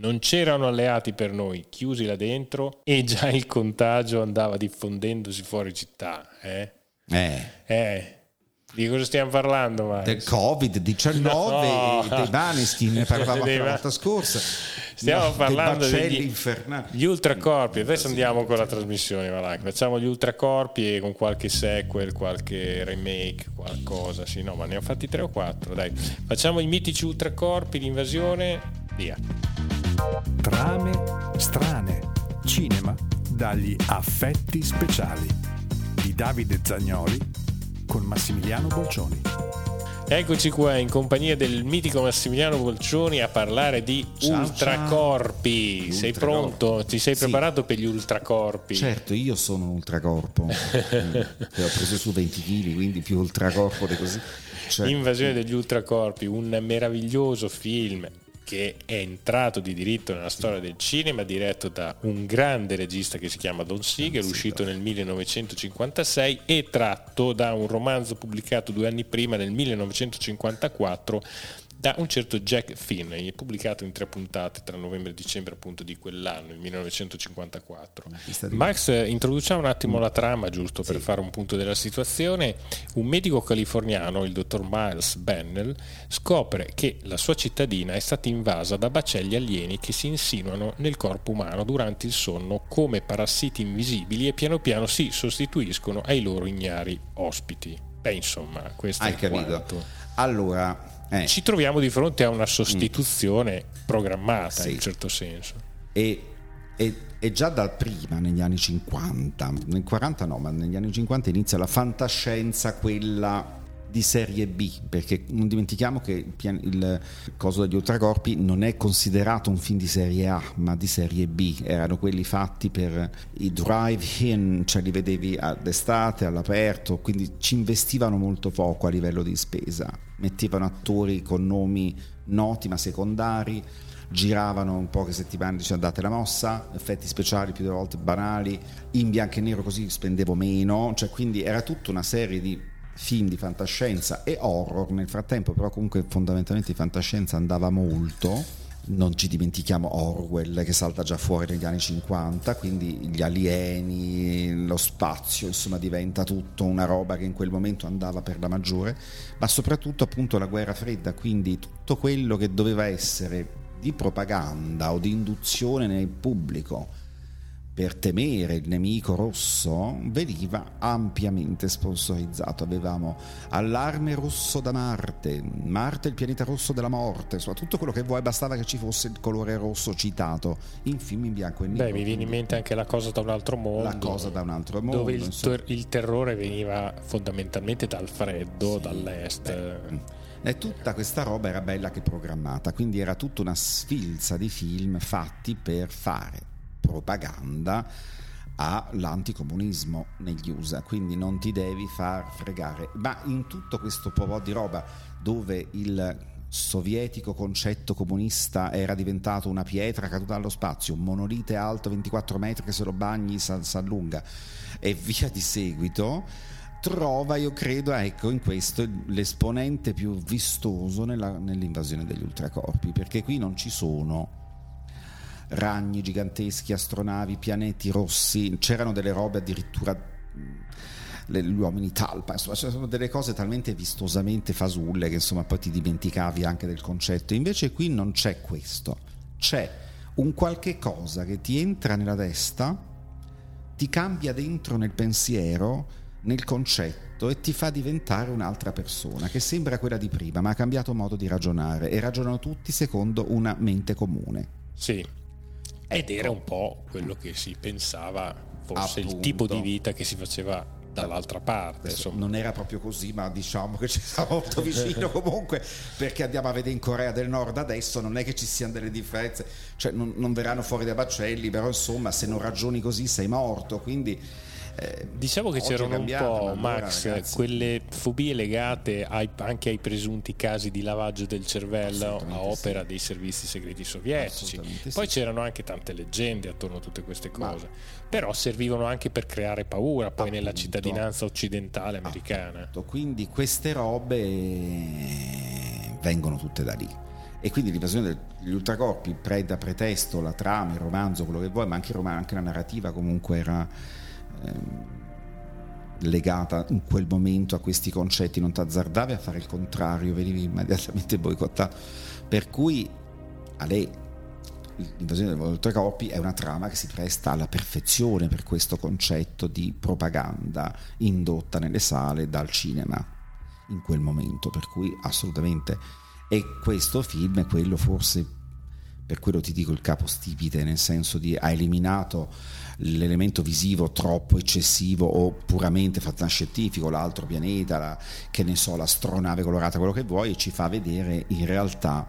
non c'erano alleati per noi, chiusi là dentro e già il contagio andava diffondendosi fuori città. Eh? Eh. Eh. Di cosa stiamo parlando? Max? Del Covid-19 no. dei Maneskin, ne parlavamo la volta scorsa. Stiamo no, parlando degli infernali. Gli ultracorpi. Adesso andiamo con la trasmissione, Malak. Facciamo gli ultracorpi e con qualche sequel, qualche remake, qualcosa. Sì, no, ma ne ho fatti tre o quattro. Dai, facciamo i mitici ultracorpi, l'invasione, via. Trame strane. Cinema dagli affetti speciali di Davide Zagnoli con Massimiliano Bolcioni. Eccoci qua in compagnia del mitico Massimiliano Bolcioni a parlare di ciao, ultracorpi. Ciao. Sei pronto? Ti sei sì. preparato per gli ultracorpi? Certo, io sono un ultracorpo. ho preso su 20 kg, quindi più ultracorpo di così. Cioè, Invasione degli ultracorpi, un meraviglioso film che è entrato di diritto nella storia del cinema, diretto da un grande regista che si chiama Don Siegel, uscito nel 1956 e tratto da un romanzo pubblicato due anni prima, nel 1954, da un certo Jack Finney, pubblicato in tre puntate tra novembre e dicembre appunto di quell'anno, il 1954. Max, introduciamo un attimo la trama giusto per sì. fare un punto della situazione. Un medico californiano, il dottor Miles Bennell, scopre che la sua cittadina è stata invasa da bacelli alieni che si insinuano nel corpo umano durante il sonno come parassiti invisibili e piano piano si sostituiscono ai loro ignari ospiti. Beh, insomma, questo Hai è capito. Quanto. Allora, eh. ci troviamo di fronte a una sostituzione mm. programmata sì. in un certo senso. E, e, e, già da prima, negli anni 50, nel 40 no, ma negli anni 50 inizia la fantascienza, quella di serie B, perché non dimentichiamo che il coso degli ultracorpi non è considerato un film di serie A, ma di serie B, erano quelli fatti per i drive-in, cioè li vedevi d'estate all'aperto, quindi ci investivano molto poco a livello di spesa, mettevano attori con nomi noti ma secondari, giravano un po' che settimane dicendo date la mossa, effetti speciali più delle volte banali, in bianco e nero così spendevo meno, cioè quindi era tutta una serie di film di fantascienza e horror nel frattempo, però comunque fondamentalmente di fantascienza andava molto. Non ci dimentichiamo Orwell che salta già fuori negli anni 50, quindi gli alieni, lo spazio, insomma diventa tutto una roba che in quel momento andava per la maggiore, ma soprattutto appunto la guerra fredda, quindi tutto quello che doveva essere di propaganda o di induzione nel pubblico per temere il nemico rosso veniva ampiamente sponsorizzato. Avevamo allarme rosso da Marte, Marte il pianeta rosso della morte, insomma tutto quello che vuoi, bastava che ci fosse il colore rosso citato in film in bianco e nero. Beh, mi viene in mente anche la cosa da un altro mondo. La cosa da un altro mondo. Dove il, ter- il terrore veniva fondamentalmente dal freddo, sì, dall'est. Beh. E tutta questa roba era bella che programmata, quindi era tutta una sfilza di film fatti per fare propaganda all'anticomunismo negli USA, quindi non ti devi far fregare. Ma in tutto questo po' di roba dove il sovietico concetto comunista era diventato una pietra caduta dallo spazio, un monolite alto 24 metri che se lo bagni si allunga e via di seguito, trova, io credo, ecco, in questo l'esponente più vistoso nella, nell'invasione degli ultracorpi, perché qui non ci sono ragni giganteschi, astronavi, pianeti rossi, c'erano delle robe addirittura gli uomini talpa, insomma, c'erano delle cose talmente vistosamente fasulle che insomma poi ti dimenticavi anche del concetto. Invece qui non c'è questo, c'è un qualche cosa che ti entra nella testa, ti cambia dentro nel pensiero, nel concetto e ti fa diventare un'altra persona che sembra quella di prima, ma ha cambiato modo di ragionare e ragionano tutti secondo una mente comune. Sì, ed era un po' quello che si pensava fosse Appunto. il tipo di vita che si faceva dall'altra parte. Non era proprio così, ma diciamo che ci siamo molto vicino comunque, perché andiamo a vedere in Corea del Nord adesso, non è che ci siano delle differenze, cioè non, non verranno fuori dai bacelli, però insomma se non ragioni così sei morto, quindi eh, diciamo che c'erano un po', Max, ragazzi... quelle fobie legate ai, anche ai presunti casi di lavaggio del cervello a opera sì. dei servizi segreti sovietici. Poi sì. c'erano anche tante leggende attorno a tutte queste cose, Ma... però servivano anche per creare paura poi Appunto. nella cittadinanza occidentale americana. Appunto. Quindi queste robe vengono tutte da lì E quindi l'invasione degli ultracorpi preda pretesto la trama, il romanzo, quello che vuoi, ma anche, romanzo, anche la narrativa comunque era legata in quel momento a questi concetti, non ti azzardavi a fare il contrario, venivi immediatamente boicottato. Per cui a lei l'invasione degli ultracorpi è una trama che si presta alla perfezione per questo concetto di propaganda indotta nelle sale dal cinema in quel momento, per cui assolutamente. E questo film è quello forse, per quello ti dico il capostipite, nel senso di ha eliminato l'elemento visivo troppo eccessivo o puramente fantascientifico, l'altro pianeta, la, che ne so, l'astronave colorata, quello che vuoi, e ci fa vedere in realtà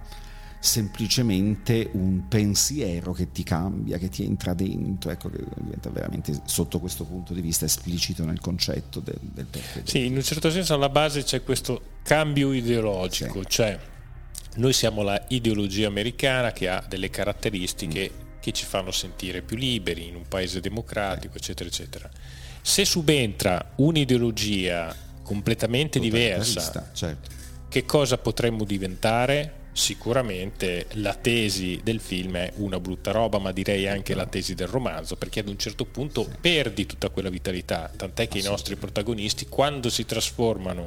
semplicemente un pensiero che ti cambia, che ti entra dentro, ecco che diventa veramente sotto questo punto di vista esplicito nel concetto del, del perché. Sì, in un certo senso alla base c'è questo cambio ideologico, sì. cioè noi siamo la ideologia americana che ha delle caratteristiche mm. che ci fanno sentire più liberi in un paese democratico, eccetera, eccetera. Se subentra un'ideologia completamente diversa, certo. che cosa potremmo diventare? sicuramente la tesi del film è una brutta roba, ma direi anche la tesi del romanzo, perché ad un certo punto perdi tutta quella vitalità, tant'è che i nostri protagonisti quando si trasformano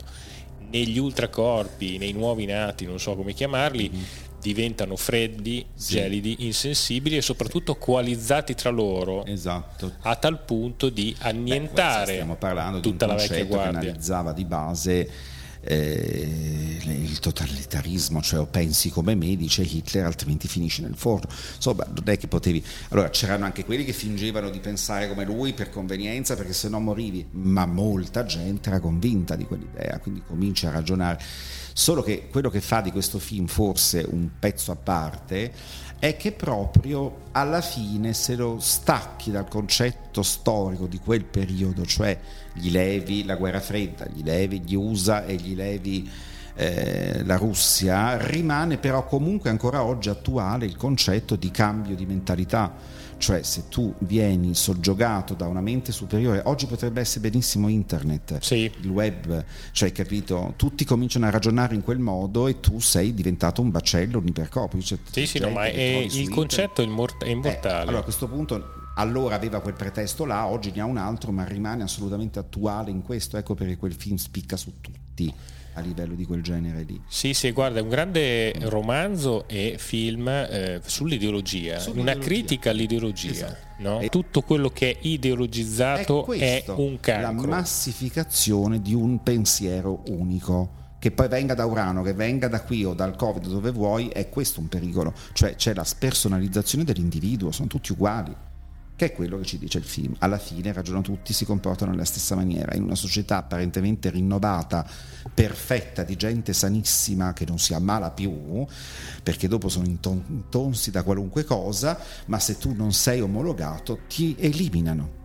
negli ultracorpi, nei nuovi nati, non so come chiamarli, mm-hmm. diventano freddi, sì. gelidi, insensibili e soprattutto coalizzati tra loro esatto. a tal punto di annientare Beh, stiamo parlando tutta la vecchia guardia. che analizzava di base eh, il totalitarismo, cioè o pensi come me, dice Hitler, altrimenti finisci nel forno. Insomma, non è che potevi. Allora, c'erano anche quelli che fingevano di pensare come lui per convenienza, perché se no morivi, ma molta gente era convinta di quell'idea, quindi comincia a ragionare. Solo che quello che fa di questo film forse un pezzo a parte è che proprio alla fine se lo stacchi dal concetto storico di quel periodo, cioè gli levi la guerra fredda, gli levi gli USA e gli levi eh, la Russia, rimane però comunque ancora oggi attuale il concetto di cambio di mentalità cioè se tu vieni soggiogato da una mente superiore, oggi potrebbe essere benissimo internet, sì. il web, cioè capito, tutti cominciano a ragionare in quel modo e tu sei diventato un bacello, un ipercorpo. Cioè, sì, sì, no, ma è, il concetto è, immort- è immortale. Eh, allora a questo punto allora aveva quel pretesto là, oggi ne ha un altro, ma rimane assolutamente attuale in questo, ecco perché quel film spicca su tutti a livello di quel genere lì. Sì, sì, guarda, è un grande romanzo e film eh, sull'ideologia, sull'ideologia, una critica all'ideologia. Esatto. No? E tutto quello che è ideologizzato è, è un cancro. La massificazione di un pensiero unico che poi venga da Urano, che venga da qui o dal Covid, dove vuoi, è questo un pericolo. Cioè c'è la spersonalizzazione dell'individuo, sono tutti uguali che è quello che ci dice il film. Alla fine ragionano tutti, si comportano nella stessa maniera, in una società apparentemente rinnovata, perfetta, di gente sanissima che non si ammala più, perché dopo sono intonsi da qualunque cosa, ma se tu non sei omologato ti eliminano.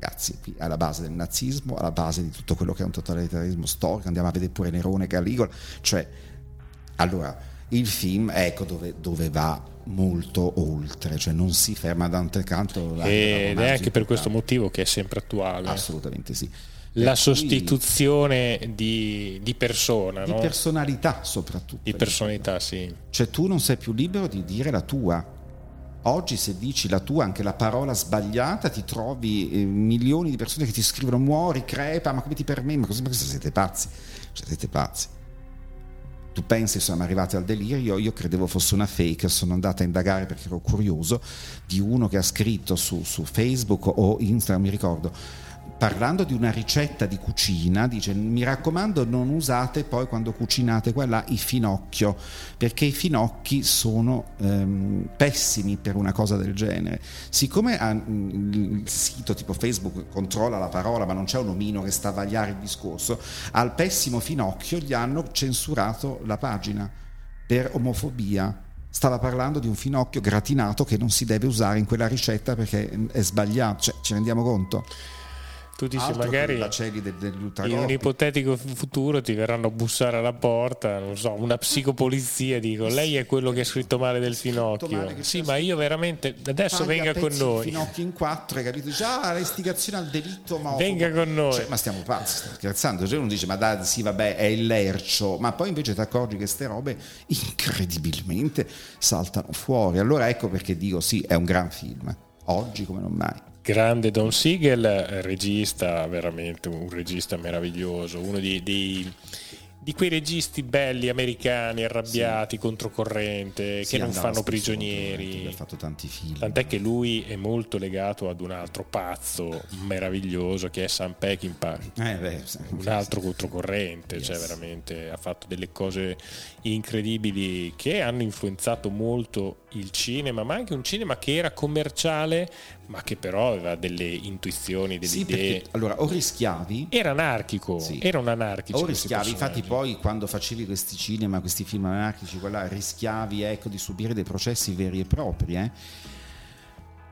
Ragazzi, qui alla base del nazismo, alla base di tutto quello che è un totalitarismo storico, andiamo a vedere pure Nerone, Caligola, cioè, allora, il film, ecco dove, dove va molto oltre, cioè non si ferma da un canto. Ed è anche per questo motivo che è sempre attuale. Assolutamente sì. La sostituzione di, di, persona, di no? personalità soprattutto. Di personalità, sì. Cioè tu non sei più libero di dire la tua. Oggi se dici la tua, anche la parola sbagliata, ti trovi eh, milioni di persone che ti scrivono muori, crepa, ma come ti permetti? Ma cosa siete pazzi? Cioè, siete pazzi tu pensi siamo arrivati al delirio, io credevo fosse una fake, sono andata a indagare perché ero curioso di uno che ha scritto su, su Facebook o Instagram, mi ricordo, parlando di una ricetta di cucina, dice mi raccomando non usate poi quando cucinate quella i finocchio, perché i finocchi sono ehm, pessimi per una cosa del genere. Siccome ha, il sito tipo Facebook controlla la parola ma non c'è un omino che sta a vagliare il discorso, al pessimo finocchio gli hanno censurato la pagina per omofobia stava parlando di un finocchio gratinato che non si deve usare in quella ricetta perché è sbagliato, cioè, ci rendiamo conto? Tu dici Altro magari del- in un ipotetico futuro ti verranno a bussare alla porta, non so, una psicopolizia, dico, lei è quello che ha scritto male del finocchio. male Sì, ma io veramente adesso venga con noi. finocchio in quattro, hai capito? Dice, ah, l'istigazione al delitto, ma Venga con noi. Cioè, ma stiamo pazzi, stiamo scherzando. Cioè, uno dice, ma dai, sì, vabbè, è il lercio, ma poi invece ti accorgi che queste robe incredibilmente saltano fuori. Allora ecco perché dico, sì, è un gran film. Oggi come non mai. Grande Don Siegel, eh, regista, veramente un regista meraviglioso, uno di, di- di quei registi belli americani, arrabbiati, controcorrente, Sì, che non fanno prigionieri. Ha fatto tanti film. Tant'è che lui è molto legato ad un altro pazzo meraviglioso che è Sam Peckinpah, Eh, beh, sì. un altro controcorrente, cioè Yes. veramente ha fatto delle cose incredibili che hanno influenzato molto il cinema, ma anche un cinema che era commerciale, ma che però aveva delle intuizioni, delle Sì, idee. perché allora o rischiavi Era anarchico, Sì. era un anarchico. o rischiavi, infatti poi quando facevi questi cinema, questi film anarchici, quella, rischiavi ecco, di subire dei processi veri e propri eh?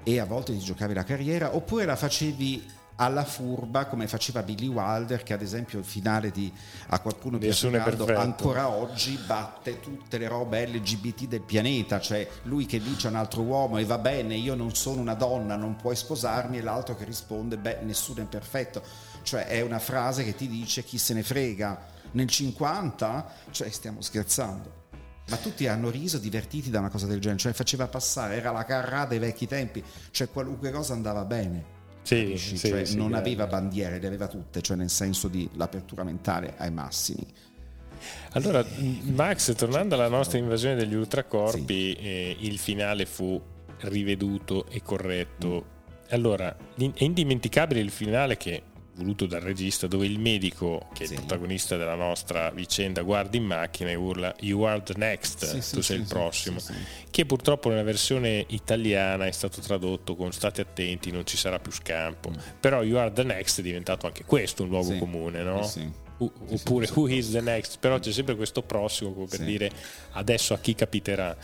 e a volte ti giocavi la carriera oppure la facevi alla furba come faceva Billy Wilder che ad esempio il finale di A qualcuno piace ancora oggi batte tutte le robe LGBT del pianeta cioè lui che dice a un altro uomo e va bene io non sono una donna non puoi sposarmi e l'altro che risponde beh nessuno è perfetto. Cioè è una frase che ti dice chi se ne frega. Nel 50 cioè stiamo scherzando. Ma tutti hanno riso divertiti da una cosa del genere cioè faceva passare era la carrà dei vecchi tempi cioè qualunque cosa andava bene Sì, sì, Cioè, sì, non eh. aveva bandiere, le aveva tutte, cioè nel senso di l'apertura mentale ai massimi. Allora, Max, tornando alla nostra invasione degli ultracorpi, eh, il finale fu riveduto e corretto. Allora, l'in- è indimenticabile il finale che voluto dal regista dove il medico che è Sì. il protagonista della nostra vicenda guarda in macchina e urla you are the next Sì, sì, tu sei sì, il sì, prossimo. che purtroppo nella versione italiana è stato tradotto con state attenti non ci sarà più scampo però you are the next è diventato anche questo un luogo comune no? U- oppure who is the next? Però c'è sempre questo prossimo come per dire adesso a chi capiterà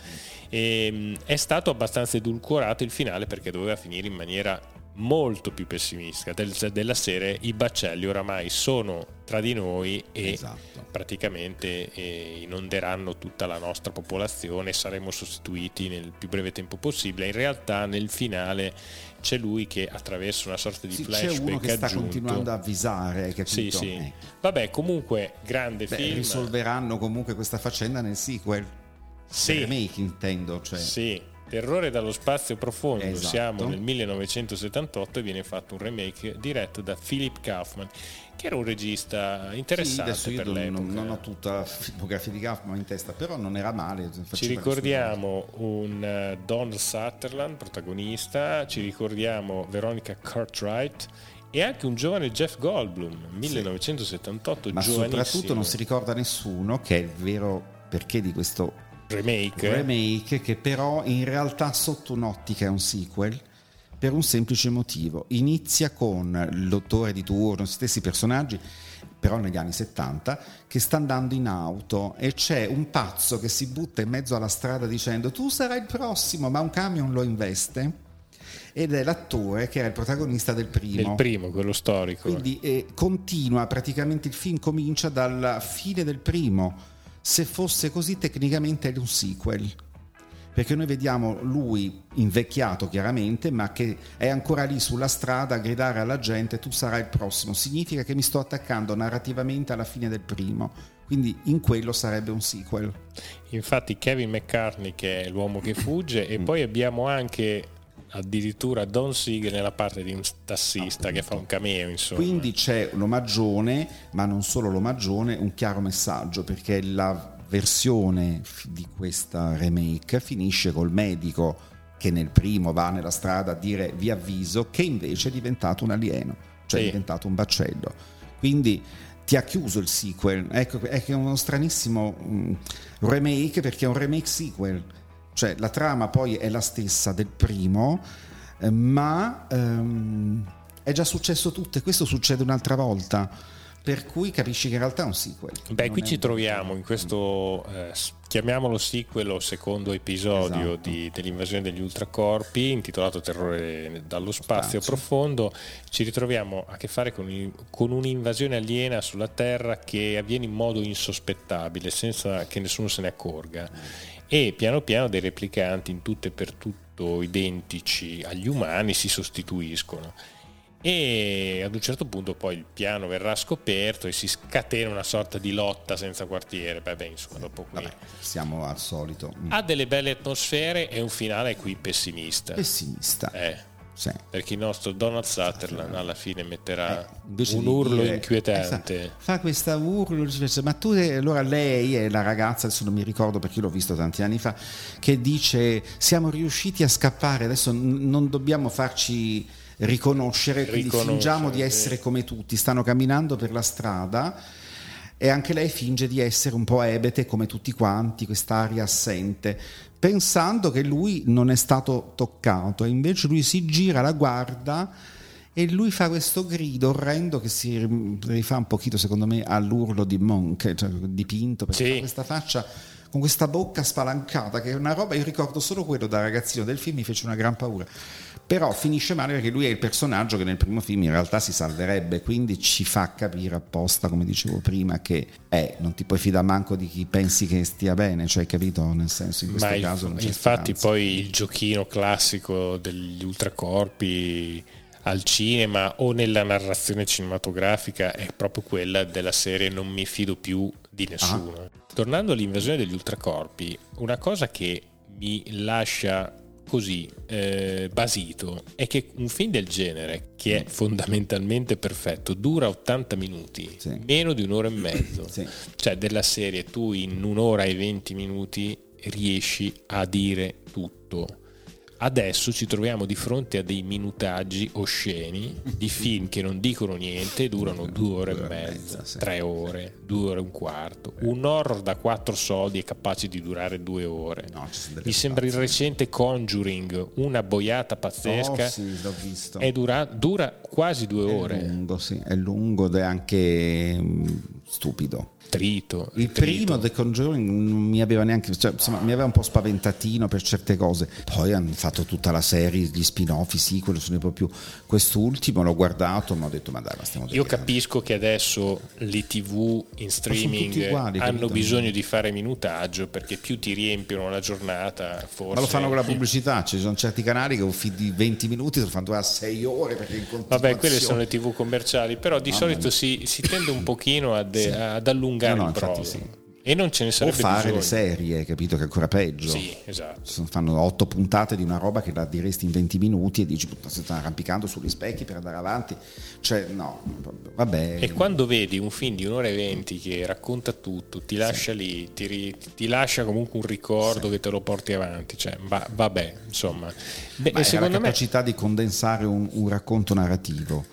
e, mh, è stato abbastanza edulcorato il finale perché doveva finire in maniera molto più pessimistica del- della serie i baccelli oramai sono tra di noi e Esatto. praticamente eh, inonderanno tutta la nostra popolazione saremo sostituiti nel più breve tempo possibile in realtà nel finale c'è lui che attraverso una sorta di Sì, c'è flashback uno che sta aggiunto continuando a avvisare, hai sì, capito? sì. Eh. Vabbè, comunque, grande Beh, film. risolveranno comunque questa faccenda nel sequel. Sì. Remake intendo, cioè. Sì, Terrore dallo spazio profondo. Esatto. Siamo nel 1978 e viene fatto un remake diretto da Philip Kaufman, che era un regista Sì, interessante io per non, l'epoca. non ho tutta la filmografia di Kaufman in testa, però non era male. Ci ricordiamo un eh, Don Sutherland, protagonista, ci ricordiamo Veronica Cartwright e anche un giovane Jeff Goldblum, 1978, ma giovanissimo. soprattutto non si ricorda nessuno che è il vero perché di questo remake. remake che però in realtà sotto un'ottica è un sequel per un semplice motivo inizia con il dottore di turno gli stessi personaggi però negli anni 70 che sta andando in auto e c'è un pazzo che si butta in mezzo alla strada dicendo tu sarai il prossimo ma un camion lo investe ed è l'attore che era il protagonista del primo Del primo, quello storico. quindi eh, continua praticamente il film comincia dalla fine del primo. Se fosse così, tecnicamente è un sequel. Perché noi vediamo lui invecchiato chiaramente, ma che è ancora lì sulla strada a gridare alla gente: Tu sarai il prossimo. Significa che mi sto attaccando narrativamente alla fine del primo. Quindi in quello sarebbe un sequel. Infatti Kevin McCartney che è l'uomo che fugge Mm. e poi abbiamo anche addirittura Don Siegel nella parte di un tassista che fa un cameo insomma. Quindi c'è l'omaggione, ma non solo l'omaggione, un chiaro messaggio, perché la versione di questa remake finisce col medico che nel primo va nella strada a dire vi avviso, che invece è diventato un alieno, cioè Sì. è diventato un baccello. Quindi ti ha chiuso il sequel, ecco, è uno stranissimo mm, remake perché è un remake sequel, cioè la trama poi è la stessa del primo, eh, ma ehm, è già successo tutto e questo succede un'altra volta. Per cui capisci che in realtà è un sequel. Beh, qui ci un- troviamo in questo eh, chiamiamolo sequel o secondo episodio Esatto. di- dell'invasione degli ultracorpi, intitolato Terrore dallo spazio Spazio. profondo, ci ritroviamo a che fare con, con un'invasione aliena sulla Terra che avviene in modo insospettabile, senza che nessuno se ne accorga. E piano piano dei replicanti in tutto e per tutto identici agli umani si sostituiscono. E ad un certo punto poi il piano verrà scoperto e si scatena una sorta di lotta senza quartiere. Beh, beh, insomma, dopo qui. Vabbè, siamo al solito. mm, Ha delle belle atmosfere e un finale qui pessimista. pessimista. Eh, Sì. perché il nostro Donald Sutherland alla fine metterà Eh, un urlo dire- inquietante. Esatto, fa questa urlo, ma tu allora lei è la ragazza, adesso non mi ricordo perché l'ho visto tanti anni fa, che dice siamo riusciti a scappare, adesso non dobbiamo farci riconoscere, quindi fingiamo di essere come tutti, stanno camminando per la strada e anche lei finge di essere un po' ebete come tutti quanti, quest'aria assente, pensando che lui non è stato toccato e invece lui si gira, la guarda e lui fa questo grido orrendo che si rifà un pochino secondo me all'urlo di Monk, cioè dipinto perché Sì. questa faccia con questa bocca spalancata che è una roba, io ricordo solo quello da ragazzino del film, mi fece una gran paura. Però finisce male perché lui è il personaggio che nel primo film in realtà si salverebbe, quindi ci fa capire apposta, come dicevo prima, che eh, non ti puoi fidare manco di chi pensi che stia bene, cioè capito? Nel senso in questo Ma il- caso non c'è infatti speranza. poi il giochino classico degli ultracorpi al cinema o nella narrazione cinematografica è proprio quella della serie non mi fido più di nessuno. Ah. Tornando all'invasione degli ultracorpi, una cosa che mi lascia così eh, basito è che un film del genere, che è fondamentalmente perfetto, dura 80 minuti, Sì. meno di un'ora e mezzo. Sì. Cioè della serie tu in un'ora e 20 minuti riesci a dire tutto. Adesso ci troviamo di fronte a dei minutaggi osceni di film che non dicono niente, durano due ore e mezza, tre ore, due ore e un quarto. Un horror da quattro soldi è capace di durare due ore. No, Mi sembra il recente Conjuring, una boiata pazzesca, Oh, sì, l'ho visto. dura quasi due È ore. lungo, sì, è lungo ed è anche mm, stupido. Trito. Il trito. primo The Conjuring non mi aveva neanche, cioè, insomma, mi aveva un po' spaventatino per certe cose. Poi hanno fatto tutta la serie, gli spin-off, i sequel, sono proprio quest'ultimo l'ho guardato, ma ho detto ma dai, ma stiamo Io capisco che adesso le tv in streaming uguali, hanno bisogno di fare minutaggio perché più ti riempiono la giornata, forse. Ma lo fanno con la pubblicità, ci sono certi canali che un feed di 20 minuti lo fanno durare 6 ore perché in Vabbè, quelle sono le tv commerciali, però di Mamma solito si, si tende un pochino ad, ad allungare No, no, il brodo. sì. E non ce ne o sarebbe fare le bisogno. serie, capito che è ancora peggio. Sì, esatto. Fanno otto puntate di una roba che la diresti in 20 minuti e dici "Puttana, si stanno arrampicando sugli specchi per andare avanti. Cioè, no, vabbè. E quando vedi un film di un'ora e venti che racconta tutto, ti lascia lì, ti, ri- ti lascia comunque un ricordo che te lo porti avanti, cioè, va- vabbè, insomma. Beh, Ma secondo la me capacità di condensare un, un racconto narrativo.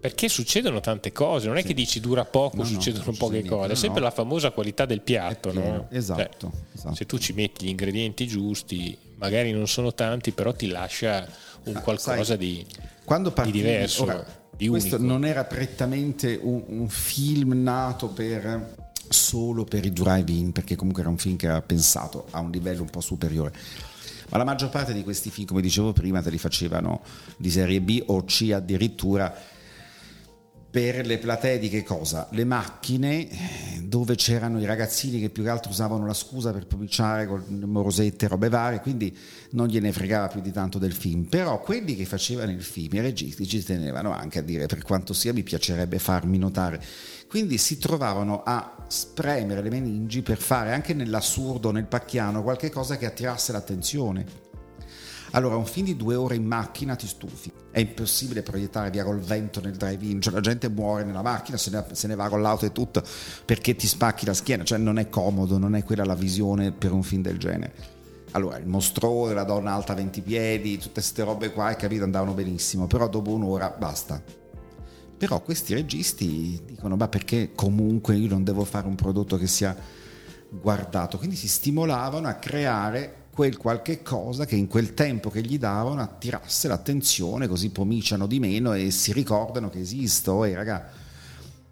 Perché succedono tante cose, non è che dici dura poco, No, no, succedono non poche succede cose, niente, è sempre no. la famosa qualità del piatto, È pieno, no? esatto, Cioè, esatto. Se tu ci metti gli ingredienti giusti, magari non sono tanti, però ti lascia un Ah, qualcosa sai, di, Quando di partivi- diverso, ora, di questo non era prettamente un, un film nato per solo per i drive-in, perché comunque era un film che era pensato a un livello un po' superiore. Ma la maggior parte di questi film, come dicevo prima, te li facevano di serie B o C addirittura per le platee di che cosa? Le macchine dove c'erano i ragazzini che più che altro usavano la scusa per cominciare con le morosette e robe varie, quindi non gliene fregava più di tanto del film. Però quelli che facevano il film, i registi, ci tenevano anche a dire per quanto sia mi piacerebbe farmi notare. Quindi si trovavano a spremere le meningi per fare anche nell'assurdo, nel pacchiano, qualche cosa che attirasse l'attenzione. Allora, un film di due ore in macchina ti stufi. È impossibile proiettare via col vento nel drive-in, cioè la gente muore nella macchina, se ne, se ne va con l'auto e tutto perché ti spacchi la schiena, cioè non è comodo, non è quella la visione per un film del genere. Allora, il mostrone, la donna alta 20 piedi, tutte queste robe qua, capito, andavano benissimo, però dopo un'ora basta. Però questi registi dicono, ma perché comunque io non devo fare un prodotto che sia guardato? Quindi si stimolavano a creare quel qualche cosa che in quel tempo che gli davano attirasse l'attenzione, così pomiciano di meno e si ricordano che esisto. E raga,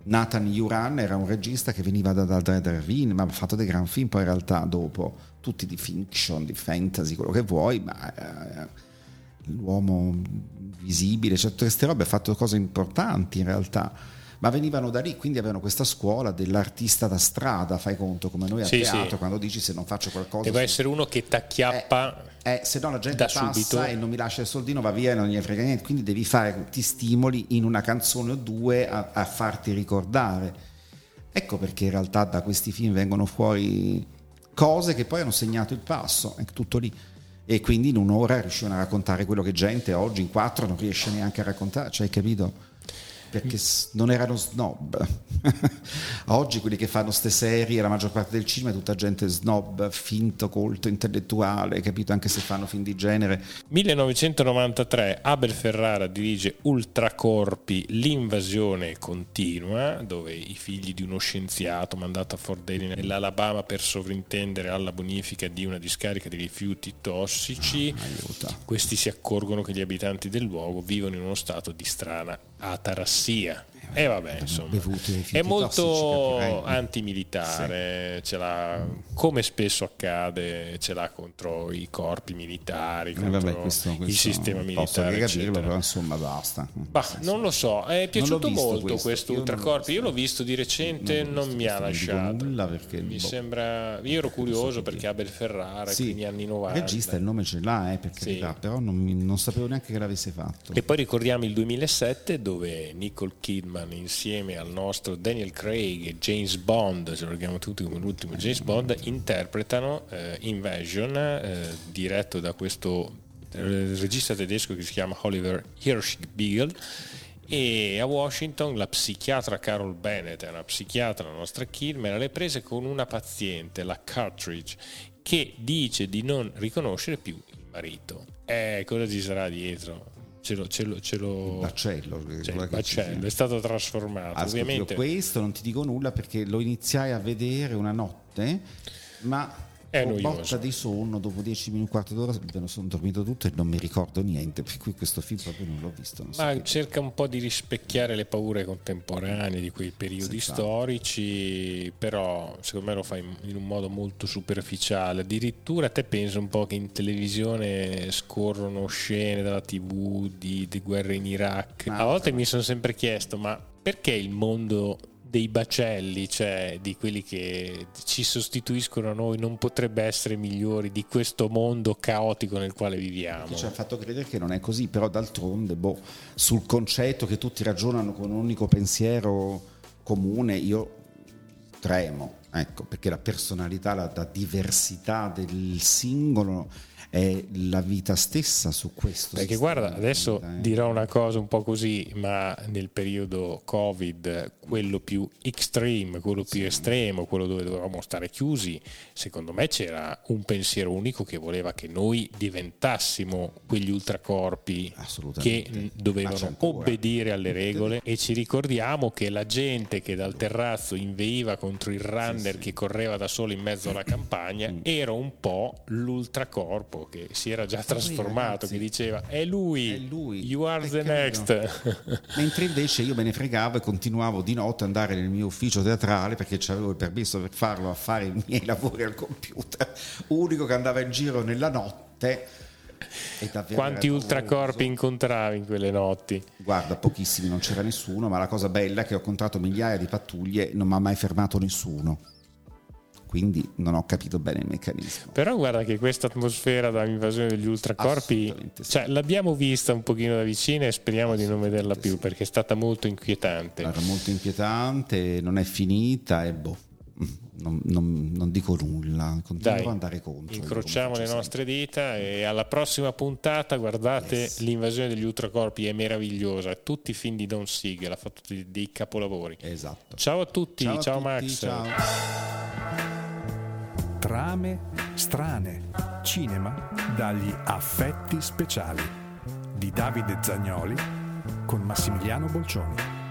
Nathan Yuran era un regista che veniva da, da, da ma ha fatto dei gran film poi in realtà dopo, tutti di fiction, di fantasy, quello che vuoi, ma eh, l'uomo visibile, tutte queste robe ha fatto cose importanti in realtà ma venivano da lì, quindi avevano questa scuola dell'artista da strada, fai conto come noi a Sì, teatro, sì. quando dici se non faccio qualcosa... Deve essere uno che t'acchiappa. eh, se no la gente passa subito. e non mi lascia il soldino, va via e non gli frega niente, quindi devi fare, ti stimoli in una canzone o due a, a farti ricordare. Ecco perché in realtà da questi film vengono fuori cose che poi hanno segnato il passo, è tutto lì. E quindi in un'ora riuscivano a raccontare quello che gente oggi in quattro non riesce neanche a raccontare, cioè hai capito? Perché s- non erano snob. Oggi quelli che fanno ste serie, la maggior parte del cinema è tutta gente snob, finto, colto, intellettuale, capito? Anche se fanno film di genere. 1993 Abel Ferrara dirige Ultracorpi, l'invasione continua, dove i figli di uno scienziato mandato a Fort Dale nell'Alabama per sovrintendere alla bonifica di una discarica di rifiuti tossici. Aiuta. Questi si accorgono che gli abitanti del luogo vivono in uno stato di strana a Tarassia. E vabbè, insomma, è molto tossici, antimilitare, ce l'ha, come spesso accade, ce l'ha contro i corpi militari, Eh, contro vabbè, questo, il questo sistema non Posso militare. capirlo, però insomma basta. Bah, non lo so, è piaciuto molto questo, questo, Ultracorpi. Io l'ho visto di recente, Non non, visto, mi ha lasciato. nulla perché, mi boh, sembra. Io ero curioso che perché Abel Ferrara, Sì, quindi anni 90. il regista il nome ce l'ha, eh, per Sì. carità, però non, non sapevo neanche che l'avesse fatto. E poi ricordiamo il 2007 dove Nicole Kidman insieme al nostro Daniel Craig e James Bond, ce lo ricordiamo tutti come l'ultimo James Bond, interpretano eh, Invasion eh, diretto da questo eh, regista tedesco che si chiama Oliver Hirschbiegel e a Washington la psichiatra Carol Bennett, è una psichiatra, la nostra Kidman, alle prese con una paziente, la Cartridge, che dice di non riconoscere più il marito. Eh, cosa ci sarà dietro? Ce lo, ce lo, ce lo- Baccello, cioè, quello il che ci baccello è stato trasformato. Ascolti, io Ovviamente questo non ti dico nulla perché lo iniziai a vedere una notte, ma È ho noioso. botta di sonno, dopo 10 minuti, un quarto d'ora me ne sono dormito tutto e non mi ricordo niente, per cui questo film proprio non l'ho visto. Non so Ma cerca un po' di rispecchiare le paure contemporanee di quei periodi Senz'altro. storici, però secondo me lo fa in, in un modo molto superficiale. Addirittura te pensi un po' che in televisione scorrono scene dalla TV di, di guerre in Iraq. Ma- A volte mi sono sempre chiesto, ma perché il mondo dei bacelli, cioè di quelli che ci sostituiscono a noi, non potrebbe essere migliori di questo mondo caotico nel quale viviamo? che ci ha fatto credere che non è così, però d'altronde, boh, sul concetto che tutti ragionano con un unico pensiero comune, io tremo, ecco, perché la personalità, la, la diversità del singolo è la vita stessa su questo. Perché guarda, adesso vita, eh. dirò una cosa un po' così, ma nel periodo Covid, quello più extreme, quello più estremo, quello dove dovevamo stare chiusi, secondo me c'era un pensiero unico che voleva che noi diventassimo quegli ultracorpi che dovevano obbedire alle regole e ci ricordiamo che la gente che dal terrazzo inveiva contro il runner che correva da solo in mezzo alla campagna Mm. era un po' l'ultracorpo che si era già trasformato, ragazzi, che diceva è lui, è lui, you are the credo." next. Mentre invece io me ne fregavo e continuavo di notte ad andare nel mio ufficio teatrale perché avevo il permesso per farlo a fare i miei lavori al computer, unico che andava in giro nella notte. Quanti ultracorpi incontravi in quelle notti? Guarda, pochissimi, non c'era nessuno, ma la cosa bella è che ho incontrato migliaia di pattuglie e non mi ha mai fermato nessuno. Quindi non ho capito bene il meccanismo. Però guarda che questa atmosfera da invasione degli ultracorpi, sì. cioè, l'abbiamo vista un pochino da vicino e speriamo di non vederla più perché è stata molto inquietante. Era molto inquietante, non è finita e boh, non, non- non dico nulla, continuerò Dai, ad andare contro. incrociamo le faccio nostre dita e alla prossima puntata guardate Yes. l'invasione degli ultracorpi è meravigliosa tutti i film di Don Siegel ha fatto dei, capolavori sempre. Esatto. ciao a tutti ciao, a tutti, Max ciao. Trame strane. Cinema dagli affetti speciali di Davide Zagnoli con Massimiliano Bolcioni.